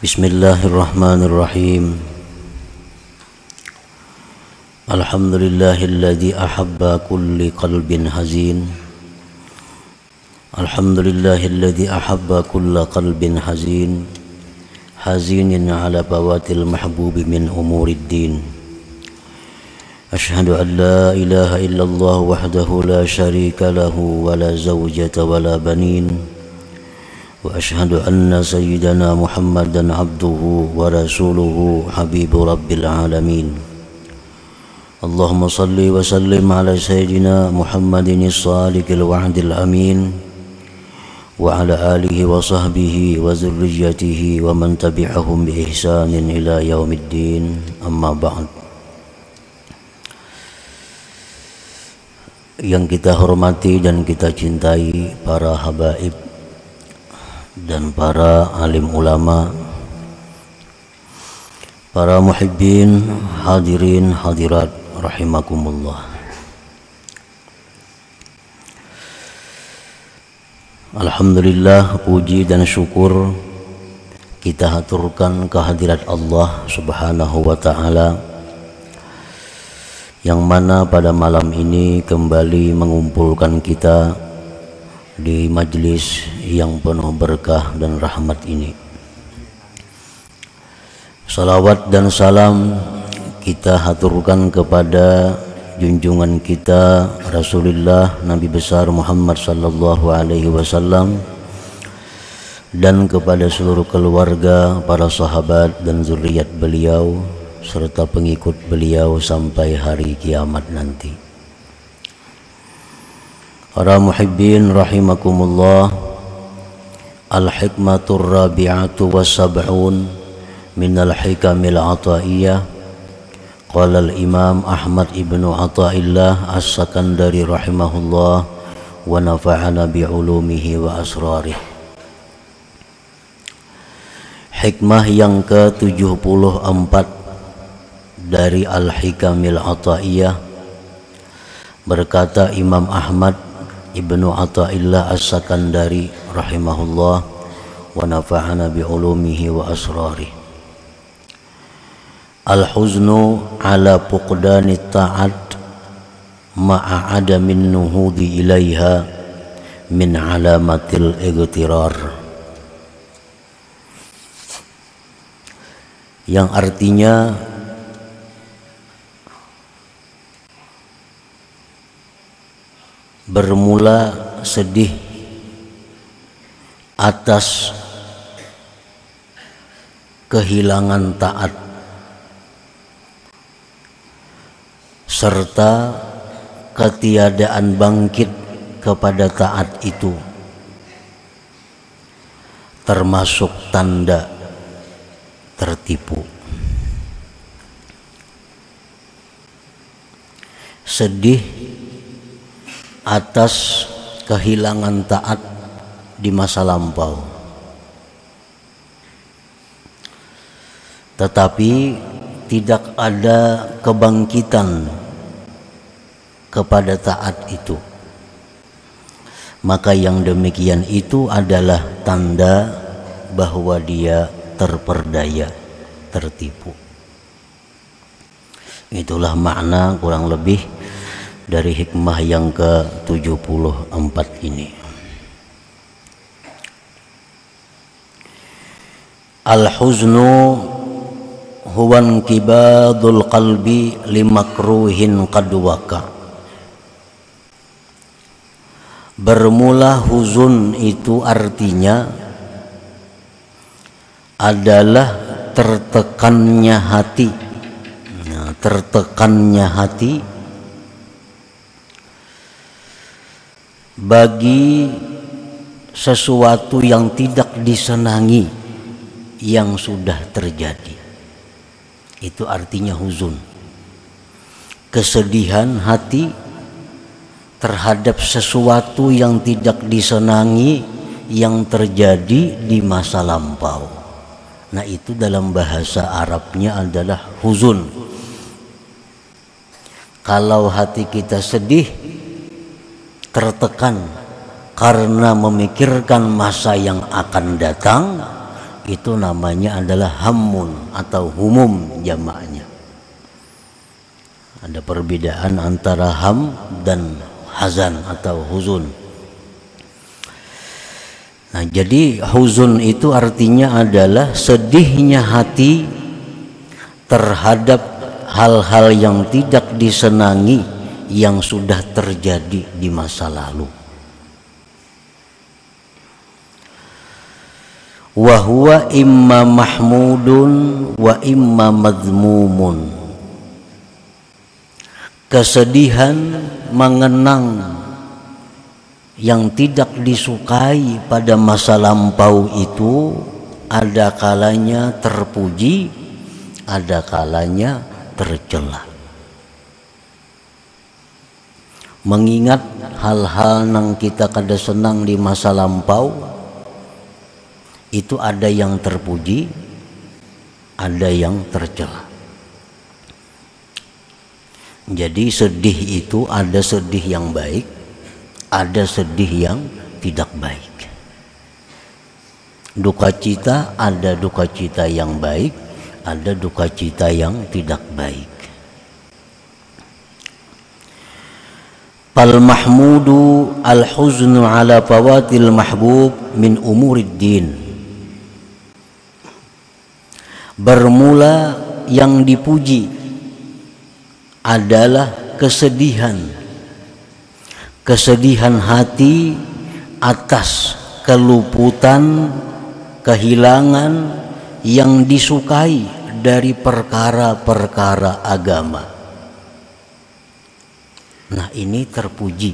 بسم الله الرحمن الرحيم. الحمد لله الذي أحب كل قلب حزين. الحمد لله الذي أحب كل قلب حزين. حزين على فوات المحبوب من أمور الدين. أشهد أن لا إله إلا الله وحده لا شريك له ولا زوجة ولا بنين. واشهد ان سيدنا محمدا عبده ورسوله حبيب رب العالمين اللهم صل وسلم على سيدنا محمد الصادق الوعد الامين وعلى اله وصحبه وذريته ومن تبعهم باحسان الى يوم الدين اما بعد yang kita hormati dan kita cintai para habaib dan para alim ulama para muhibbin hadirin hadirat rahimakumullah. Alhamdulillah puji dan syukur kita haturkan kehadirat Allah Subhanahu wa taala yang mana pada malam ini kembali mengumpulkan kita di majlis yang penuh berkah dan rahmat ini. Salawat dan salam kita haturkan kepada junjungan kita Rasulullah Nabi besar Muhammad sallallahu alaihi wasallam dan kepada seluruh keluarga, para sahabat dan zuriat beliau serta pengikut beliau sampai hari kiamat nanti. Para muhibbin rahimakumullah Al-hikmatur rabi'atu wa sab'un min al-hikamil ataiyah. Qala al-imam Ahmad ibnu Ata'illah As-Sakandari rahimahullah Wa nafa'ana bi'ulumihi wa asrarih. Hikmah yang ke-74 dari Al-Hikamil Ata'iyah Berkata Imam Ahmad Ibnu Athaillah As-Sakandari rahimahullah wa nafa'ana bi ulumihi wa asrari Al-huznu ala fuqdani ta'at ma'a adamin nuhudi ilaiha min alamatil igtirar. Yang artinya bermula sedih atas kehilangan taat serta ketiadaan bangkit kepada taat itu termasuk tanda tertipu. Sedih atas kehilangan taat di masa lampau. Tetapi tidak ada kebangkitan kepada taat itu. Maka yang demikian itu adalah tanda bahwa dia terperdaya, tertipu. Itulah makna kurang lebih dari hikmah yang ke-74 ini. Al-huznu huwa kibadul qalbi limakruhin qad Bermula huzun itu artinya adalah tertekannya hati. Nah, tertekannya hati bagi sesuatu yang tidak disenangi yang sudah terjadi. Itu artinya huzun. Kesedihan hati terhadap sesuatu yang tidak disenangi yang terjadi di masa lampau. Nah, itu dalam bahasa Arabnya adalah huzun. Kalau hati kita sedih, tertekan karena memikirkan masa yang akan datang itu namanya adalah hamun atau humum jamaknya. Ada perbedaan antara ham dan hazan atau huzun. Nah jadi huzun itu artinya adalah sedihnya hati terhadap hal-hal yang tidak disenangi yang sudah terjadi di masa lalu. Wa huwa imma mahmudun wa imma madhmumun. Kesedihan mengenang yang tidak disukai pada masa lampau itu ada kalanya terpuji ada kalanya tercela mengingat hal-hal yang kita kada senang di masa lampau itu ada yang terpuji, ada yang tercela. Jadi sedih itu ada sedih yang baik, ada sedih yang tidak baik. Duka cita ada duka cita yang baik, ada duka cita yang tidak baik. Fal mahmudu al huznu ala fawatil mahbub min umurid din bermula yang dipuji adalah kesedihan. Kesedihan hati atas keluputan kehilangan yang disukai dari perkara-perkara agama nah ini terpuji.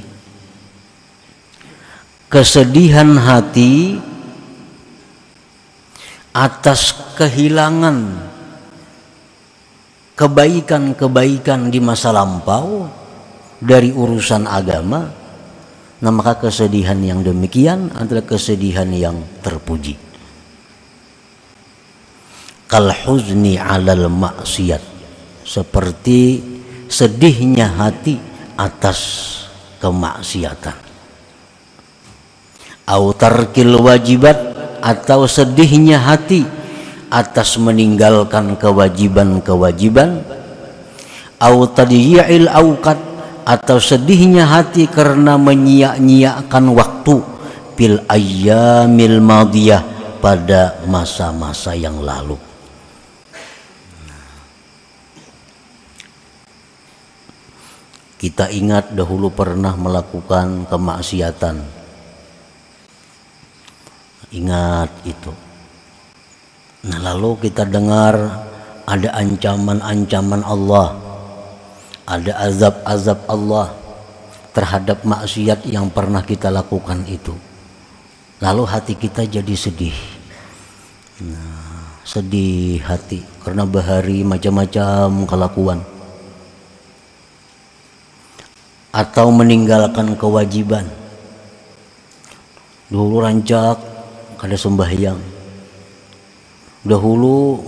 Kesedihan hati atas kehilangan kebaikan-kebaikan di masa lampau dari urusan agama nah maka kesedihan yang demikian adalah kesedihan yang terpuji. Kal huzni alal maksiat seperti sedihnya hati atas kemaksiatan. Autarkil wajibat atau sedihnya hati atas meninggalkan kewajiban-kewajiban. Au auqat atau sedihnya hati karena menyia-nyiakan waktu bil ayyamil madiyah pada masa-masa yang lalu kita ingat dahulu pernah melakukan kemaksiatan Ingat itu. Nah, lalu kita dengar ada ancaman-ancaman Allah. Ada azab-azab Allah terhadap maksiat yang pernah kita lakukan itu. Lalu hati kita jadi sedih. Nah, sedih hati karena bahari macam-macam kelakuan. Atau meninggalkan kewajiban. Dulu rancak kada sembahyang. Dahulu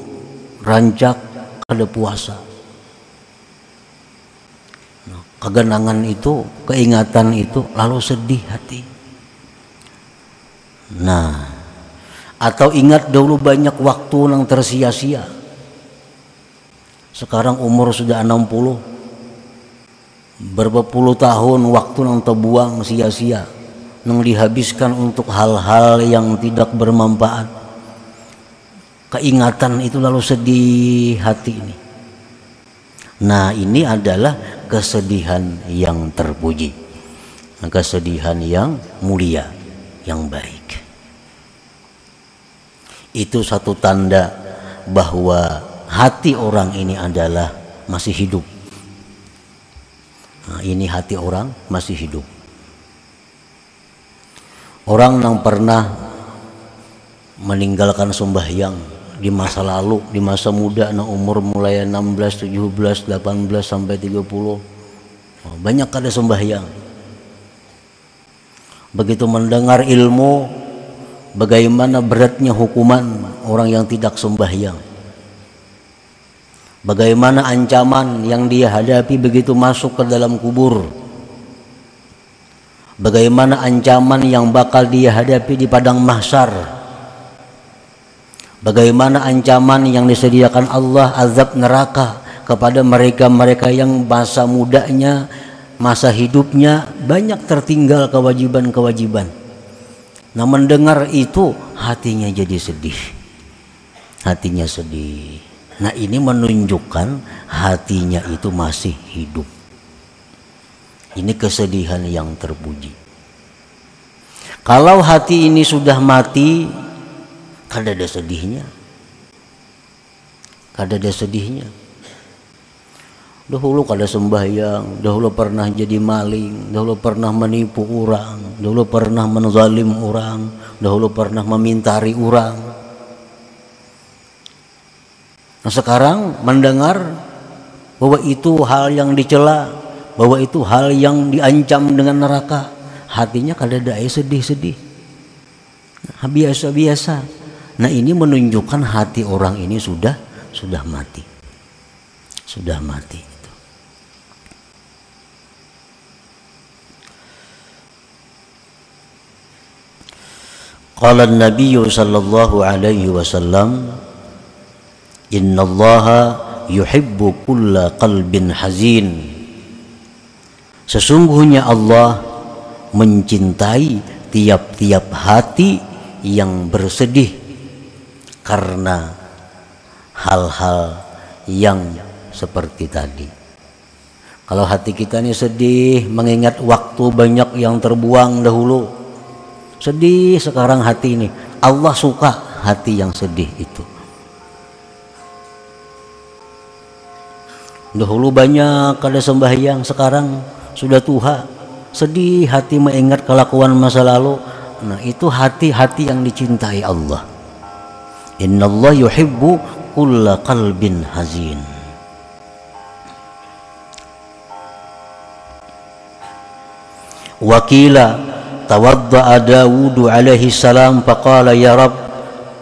rancak kada puasa. Nah, kegenangan itu keingatan itu lalu sedih hati. Nah atau ingat dahulu banyak waktu yang tersia-sia. Sekarang umur sudah 60 berapa puluh tahun waktu yang terbuang sia-sia yang dihabiskan untuk hal-hal yang tidak bermanfaat. Keingatan itu lalu sedih hati ini. Nah ini adalah kesedihan yang terpuji. Kesedihan yang mulia yang baik. Itu satu tanda bahwa hati orang ini adalah masih hidup nah, ini hati orang masih hidup Orang yang pernah meninggalkan sembahyang di masa lalu, di masa muda, nah umur mulai 16, 17, 18 sampai 30. Banyak ada sembahyang. Begitu mendengar ilmu bagaimana beratnya hukuman orang yang tidak sembahyang. Bagaimana ancaman yang dia hadapi begitu masuk ke dalam kubur bagaimana ancaman yang bakal dia hadapi di padang mahsyar Bagaimana ancaman yang disediakan Allah azab neraka kepada mereka-mereka yang masa mudanya, masa hidupnya banyak tertinggal kewajiban-kewajiban. Nah mendengar itu hatinya jadi sedih. Hatinya sedih. Nah ini menunjukkan hatinya itu masih hidup. Ini kesedihan yang terpuji. Kalau hati ini sudah mati, kada ada sedihnya kada ada sedihnya dahulu kada sembahyang dahulu pernah jadi maling dahulu pernah menipu orang dahulu pernah menzalim orang dahulu pernah memintari orang nah sekarang mendengar bahwa itu hal yang dicela bahwa itu hal yang diancam dengan neraka hatinya kada ada sedih-sedih nah, biasa-biasa Nah ini menunjukkan hati orang ini sudah sudah mati. Sudah mati. Qala Nabi sallallahu alaihi wasallam Inna Allah yuhibbu kulla qalbin hazin Sesungguhnya Allah mencintai tiap-tiap hati yang bersedih karena hal-hal yang seperti tadi. Kalau hati kita ini sedih mengingat waktu banyak yang terbuang dahulu. Sedih sekarang hati ini. Allah suka hati yang sedih itu. Dahulu banyak ada sembahyang, sekarang sudah tuha. Sedih hati mengingat kelakuan masa lalu. Nah, itu hati-hati yang dicintai Allah. Inna Allah yuhibbu kulla qalbin hazin Wakila tawadda'a Dawud alaihi salam faqala ya Rab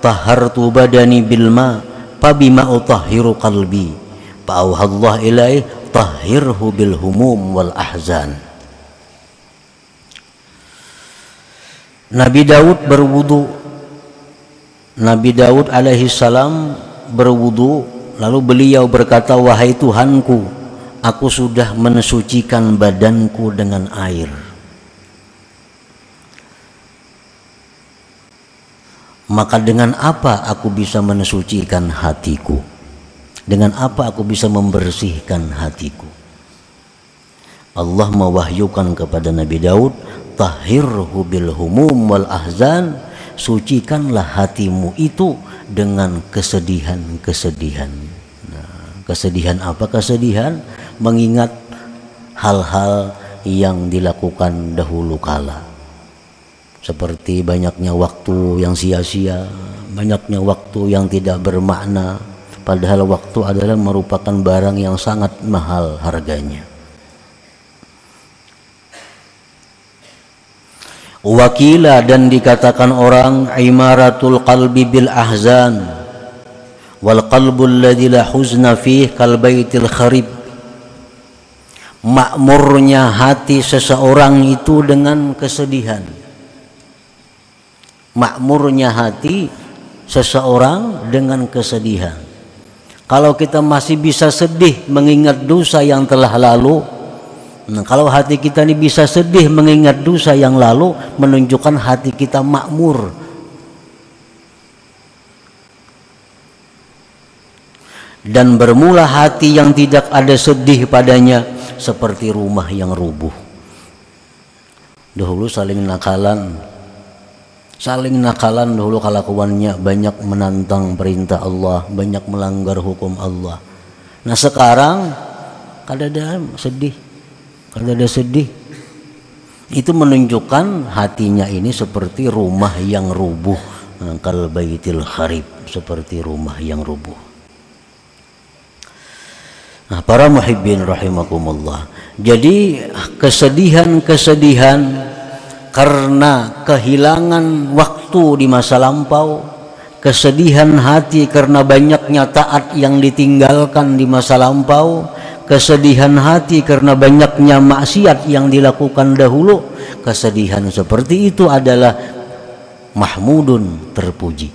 tahartu badani bil ma fabima utahhiru qalbi Allah ilaih tahhirhu bil humum wal ahzan. Nabi Daud berwudu. Nabi Daud alaihi salam berwudu. Lalu beliau berkata wahai Tuhanku aku sudah mensucikan badanku dengan air. Maka dengan apa aku bisa mensucikan hatiku dengan apa aku bisa membersihkan hatiku Allah mewahyukan kepada Nabi Daud tahhirhu bil humum wal ahzan sucikanlah hatimu itu dengan kesedihan-kesedihan. Nah, kesedihan apa? Kesedihan mengingat hal-hal yang dilakukan dahulu kala. Seperti banyaknya waktu yang sia-sia, banyaknya waktu yang tidak bermakna, padahal waktu adalah merupakan barang yang sangat mahal harganya. wakila dan dikatakan orang imaratul qalbi bil ahzan wal qalbu alladhi la huzna fih kal baitil kharib. Makmurnya hati seseorang itu dengan kesedihan. Makmurnya hati seseorang dengan kesedihan kalau kita masih bisa sedih mengingat dosa yang telah lalu Nah, kalau hati kita ini bisa sedih mengingat dosa yang lalu, menunjukkan hati kita makmur. Dan bermula hati yang tidak ada sedih padanya seperti rumah yang rubuh. Dahulu saling nakalan, saling nakalan dahulu kelakuannya. Banyak menantang perintah Allah, banyak melanggar hukum Allah. Nah sekarang kadang sedih. Kalau ada sedih. Itu menunjukkan hatinya ini seperti rumah yang rubuh. Kal baitil kharib. Seperti rumah yang rubuh. Nah, para muhibbin rahimakumullah. Jadi kesedihan-kesedihan karena kehilangan waktu di masa lampau, kesedihan hati karena banyaknya taat yang ditinggalkan di masa lampau, kesedihan hati karena banyaknya maksiat yang dilakukan dahulu kesedihan seperti itu adalah mahmudun terpuji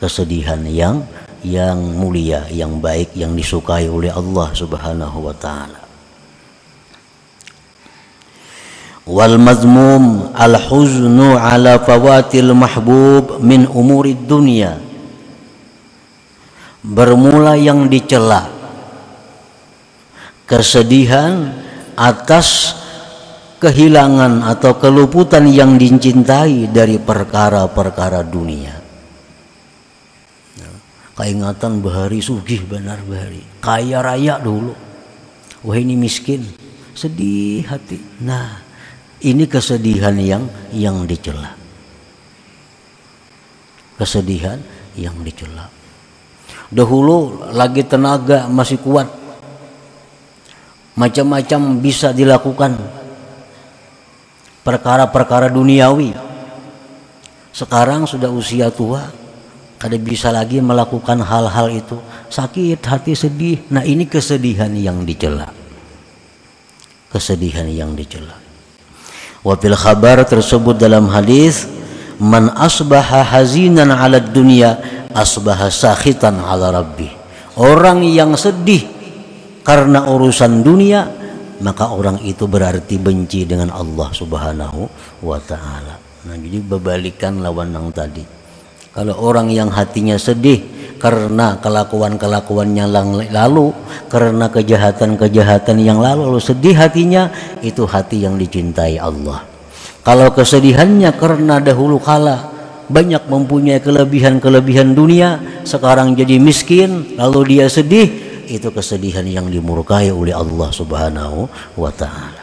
kesedihan yang yang mulia, yang baik, yang disukai oleh Allah Subhanahu wa taala. Wal mazmum al huznu ala fawatil mahbub min umurid dunia. Bermula yang dicela. Kesedihan atas kehilangan atau keluputan yang dicintai dari perkara-perkara dunia. Keingatan bahari sugih benar bahari. Kaya raya dulu. Wah ini miskin. Sedih hati. Nah ini kesedihan yang yang dicela. Kesedihan yang dicela. Dahulu lagi tenaga masih kuat. Macam-macam bisa dilakukan. Perkara-perkara duniawi. Sekarang sudah usia tua kada bisa lagi melakukan hal-hal itu. Sakit hati sedih. Nah ini kesedihan yang dicela. Kesedihan yang dicela wafil khabar tersebut dalam hadis man asbaha hazinan ala dunia asbaha sakhitan ala rabbi. Orang yang sedih karena urusan dunia maka orang itu berarti benci dengan Allah subhanahu wa ta'ala. Nah jadi berbalikan lawan yang tadi. Kalau orang yang hatinya sedih karena kelakuan-kelakuan yang lalu, karena kejahatan-kejahatan yang lalu, lalu sedih hatinya, itu hati yang dicintai Allah. Kalau kesedihannya karena dahulu kala banyak mempunyai kelebihan-kelebihan dunia, sekarang jadi miskin, lalu dia sedih, itu kesedihan yang dimurkai oleh Allah Subhanahu wa taala.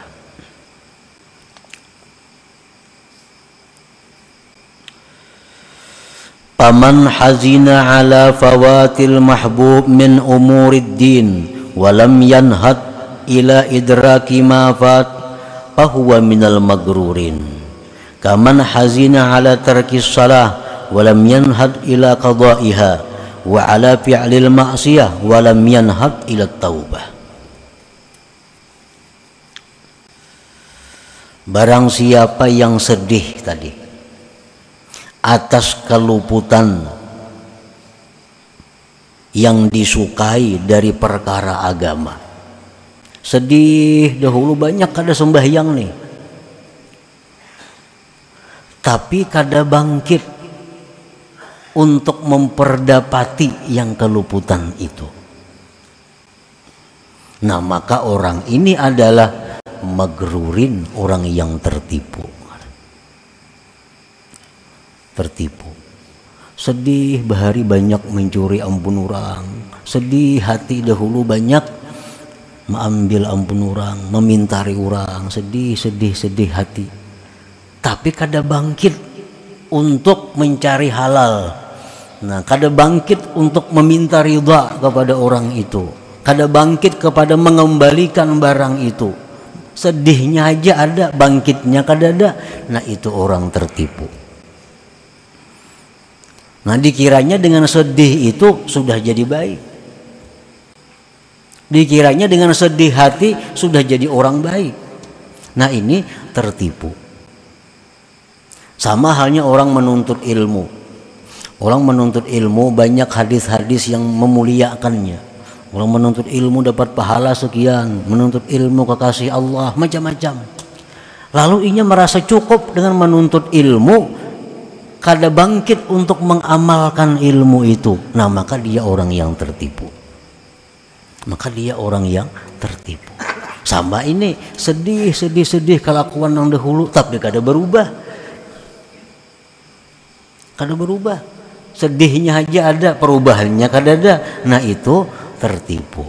Paman hazina ala fawatil mahbub min umurid din walam yanhad ila idraki ma fat fahuwa minal magrurin. Kaman hazina ala tarki salah walam yanhad ila qada'iha wa ala fi'lil ma'siyah walam yanhad ila taubah. Barang siapa yang sedih tadi atas keluputan yang disukai dari perkara agama. Sedih dahulu banyak kada sembahyang nih. Tapi kada bangkit untuk memperdapati yang keluputan itu. Nah, maka orang ini adalah magrurin, orang yang tertipu tertipu. Sedih bahari banyak mencuri ampun orang. Sedih hati dahulu banyak mengambil ampun orang, memintari orang. Sedih, sedih, sedih hati. Tapi kada bangkit untuk mencari halal. Nah, kada bangkit untuk meminta ridha kepada orang itu. Kada bangkit kepada mengembalikan barang itu. Sedihnya aja ada, bangkitnya kada ada. Nah, itu orang tertipu. Nah dikiranya dengan sedih itu sudah jadi baik. Dikiranya dengan sedih hati sudah jadi orang baik. Nah ini tertipu. Sama halnya orang menuntut ilmu. Orang menuntut ilmu banyak hadis-hadis yang memuliakannya. Orang menuntut ilmu dapat pahala sekian, menuntut ilmu kekasih Allah macam-macam. Lalu inya merasa cukup dengan menuntut ilmu kada bangkit untuk mengamalkan ilmu itu. Nah maka dia orang yang tertipu. Maka dia orang yang tertipu. Sama ini sedih sedih sedih kelakuan yang dahulu tapi kada berubah. Kada berubah. Sedihnya aja ada perubahannya kada ada. Nah itu tertipu.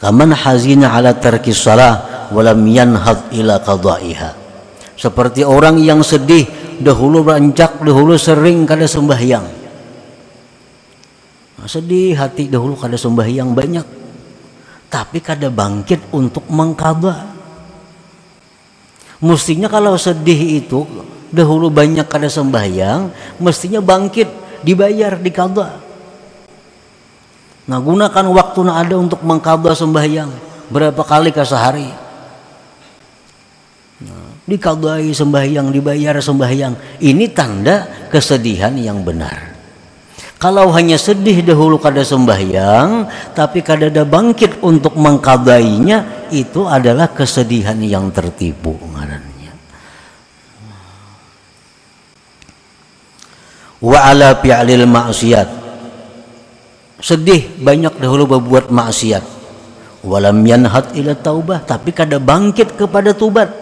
Kaman hazina ala tarkis salah walam yanhad ila qada'iha. Seperti orang yang sedih dahulu rancak dahulu sering kada sembahyang. Nah, sedih hati dahulu kada sembahyang banyak. Tapi kada bangkit untuk mengkaba mestinya kalau sedih itu dahulu banyak kada sembahyang mestinya bangkit dibayar di kada nah gunakan waktu nak ada untuk mengkaba sembahyang. Berapa kali ke sehari? Nah, dikadai sembahyang dibayar sembahyang. Ini tanda kesedihan yang benar. Kalau hanya sedih dahulu kada sembahyang tapi kada ada bangkit untuk mengkadainya itu adalah kesedihan yang tertipu ngarannya. Wa ala fi'lil maksiat sedih banyak dahulu berbuat maksiat. Walam yanhat ila taubah tapi kada bangkit kepada tubat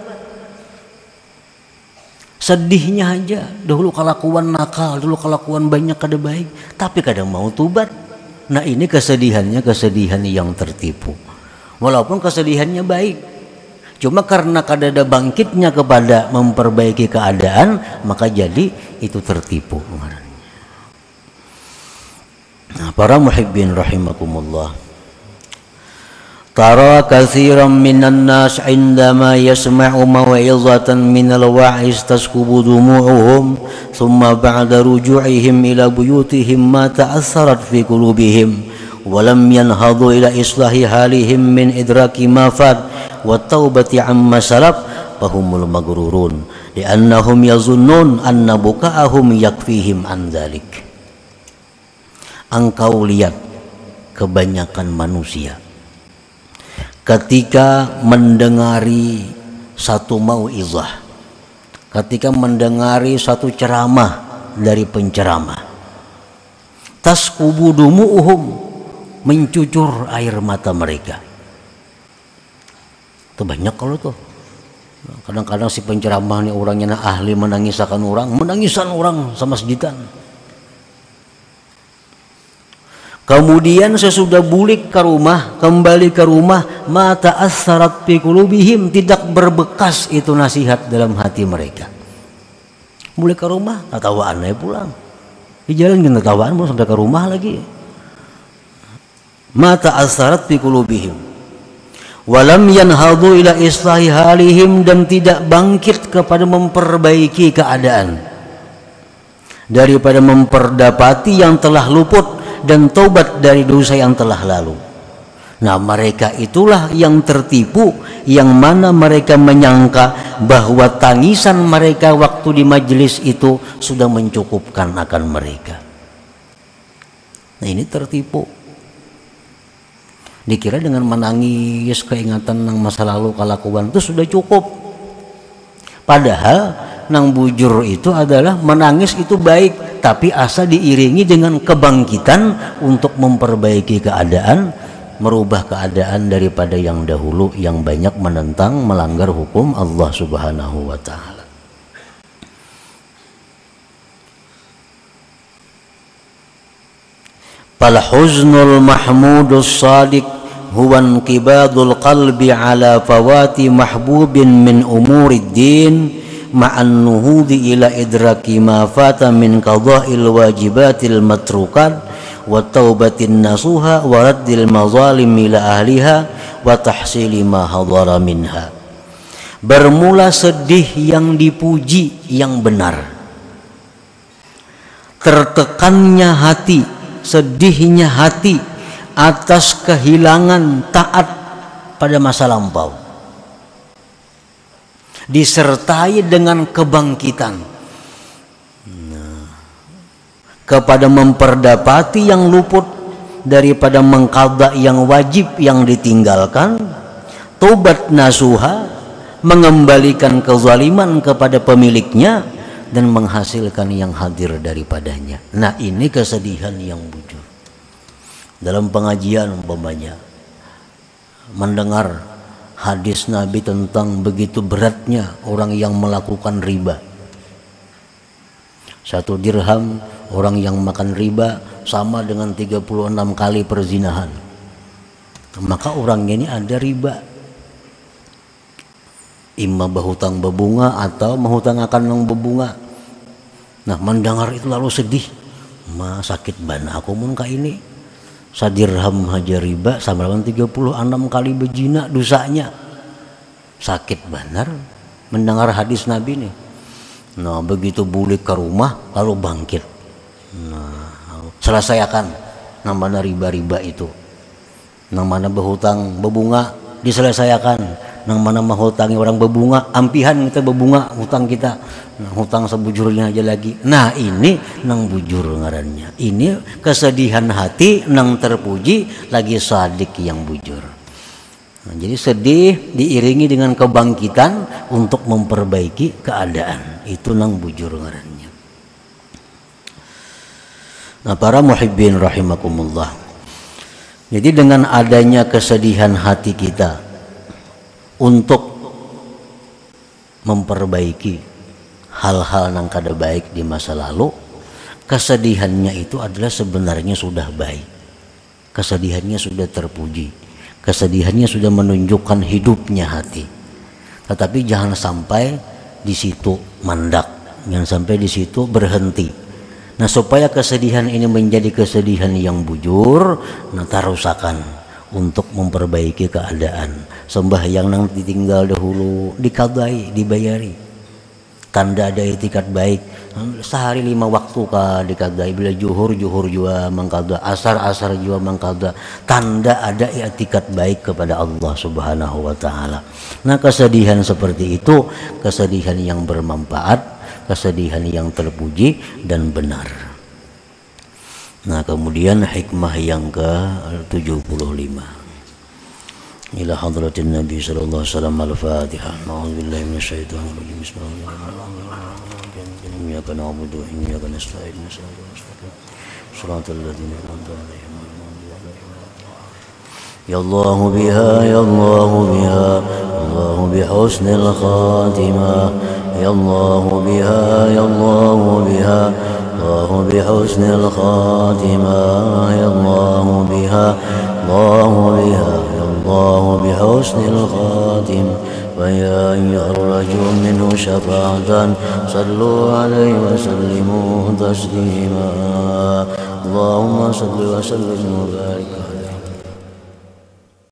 sedihnya aja. Dahulu kelakuan nakal dulu kelakuan banyak kada baik. Tapi kadang mau tubat. Nah ini kesedihannya kesedihan yang tertipu. Walaupun kesedihannya baik. Cuma karena kada ada bangkitnya kepada memperbaiki keadaan maka jadi itu tertipu nah para muhibbin rahimakumullah ترى كثيرا من الناس عندما يسمع موعظة من الوعظ تسكب دموعهم ثم بعد رجوعهم إلى بيوتهم ما تأثرت في قلوبهم ولم ينهضوا إلى إصلاح حالهم من إدراك ما فات والتوبة عما سلف فهم المغرورون لأنهم يظنون أن بكاءهم يكفيهم عن ذلك Engkau lihat kebanyakan manusia ketika mendengari satu mauizah ketika mendengari satu ceramah dari penceramah taskubu dumu'uhum mencucur air mata mereka. Itu banyak kalau tuh. Kadang-kadang si penceramah ini orangnya ahli menangisakan orang menangisan orang sama sejitan Kemudian sesudah bulik ke rumah, kembali ke rumah, mata asyarat fi kulubihim tidak berbekas itu nasihat dalam hati mereka. Bulik ke rumah, tatawaan aja pulang. Di jalan kita tatawaan mau sampai ke rumah lagi. Mata asyarat fi kulubihim. Walam yanhadu ila islahi halihim dan tidak bangkit kepada memperbaiki keadaan. Daripada memperdapati yang telah luput dan taubat dari dosa yang telah lalu. Nah, mereka itulah yang tertipu, yang mana mereka menyangka bahwa tangisan mereka waktu di majelis itu sudah mencukupkan akan mereka. Nah, ini tertipu. Dikira dengan menangis keingatan yang masa lalu kelakuan itu sudah cukup. Padahal nang bujur itu adalah menangis itu baik tapi asa diiringi dengan kebangkitan untuk memperbaiki keadaan merubah keadaan daripada yang dahulu yang banyak menentang melanggar hukum Allah Subhanahu wa taala. Fal huznul mahmudus sadiq huwa inqibadul qalbi ala fawati mahbubin min umurid din ma'an nuhudi ila idraki ma fata min qada'il wajibatil matrukat wa taubatin nasuha wa raddil mazalim ila ahliha wa tahsili ma hadara minha. Bermula sedih yang dipuji yang benar. Tertekannya hati sedihnya hati atas kehilangan taat pada masa lampau disertai dengan kebangkitan. Kepada memperdapati yang luput daripada mengkada yang wajib yang ditinggalkan tobat nasuha mengembalikan kezaliman kepada pemiliknya dan menghasilkan yang hadir daripadanya. Nah ini kesedihan yang bujur. Dalam pengajian umpamanya mendengar hadis Nabi tentang begitu beratnya orang yang melakukan riba. Satu dirham orang yang makan riba sama dengan 36 kali perzinahan. Maka orangnya ini ada riba. Imma berhutang berbunga atau menghutang akan yang berbunga. Nah mendengar itu lalu sedih. Ma sakit bana aku mun ini sadirham haja riba sama dengan 36 kali bejina dosanya sakit benar mendengar hadis Nabi nih. Nah begitu bulik ke rumah lalu bangkit. Nah selesaikan. Namanya riba-riba itu. Namanya berhutang berbunga diselesaikan. Nang mana mah hutangi orang berbunga ampihan kita berbunga hutang kita. Nah, hutang sebujurnya aja lagi. Nah ini nang bujur ngarannya. Ini kesedihan hati nang terpuji lagi sadik yang bujur. Nah, jadi sedih diiringi dengan kebangkitan untuk memperbaiki keadaan. Itu nang bujur ngarannya. Nah para muhibbin rahimakumullah jadi dengan adanya kesedihan hati kita untuk memperbaiki hal-hal yang kada baik di masa lalu kesedihannya itu adalah sebenarnya sudah baik. Kesedihannya sudah terpuji. Kesedihannya sudah menunjukkan hidupnya hati. Tetapi jangan sampai di situ mandak. Jangan sampai di situ berhenti nah supaya kesedihan ini menjadi kesedihan yang bujur nah tarusakan untuk memperbaiki keadaan. Sembahyang nang ditinggal dahulu dikadai dibayari. Tanda ada etikat baik. Sehari lima waktu ka dikadai bila juhur juhur jua mengkada asar asar jua mengkada tanda ada etikat baik kepada Allah subhanahu wa ta'ala. Nah kesedihan seperti itu kesedihan yang bermanfaat kesedihan yang terpuji dan benar nah kemudian hikmah yang ke 75 إلى حضرة النبي صلى الله عليه وسلم الفاتحة أعوذ بالله من الشيطان الرجيم بسم الله الرحمن الرحيم إياك نعبد وإياك نستعين صراط الذين أنعمت عليهم يا الله بها يا الله بها الله بحسن الخاتمة يا الله بها يا الله بها الله بحسن الخاتمة يا الله بها الله بها الله بحسن الخاتم. ويا أيها الرجل منه شفاعة صلوا عليه وسلموا تسليما. اللهم صل وسلم وبارك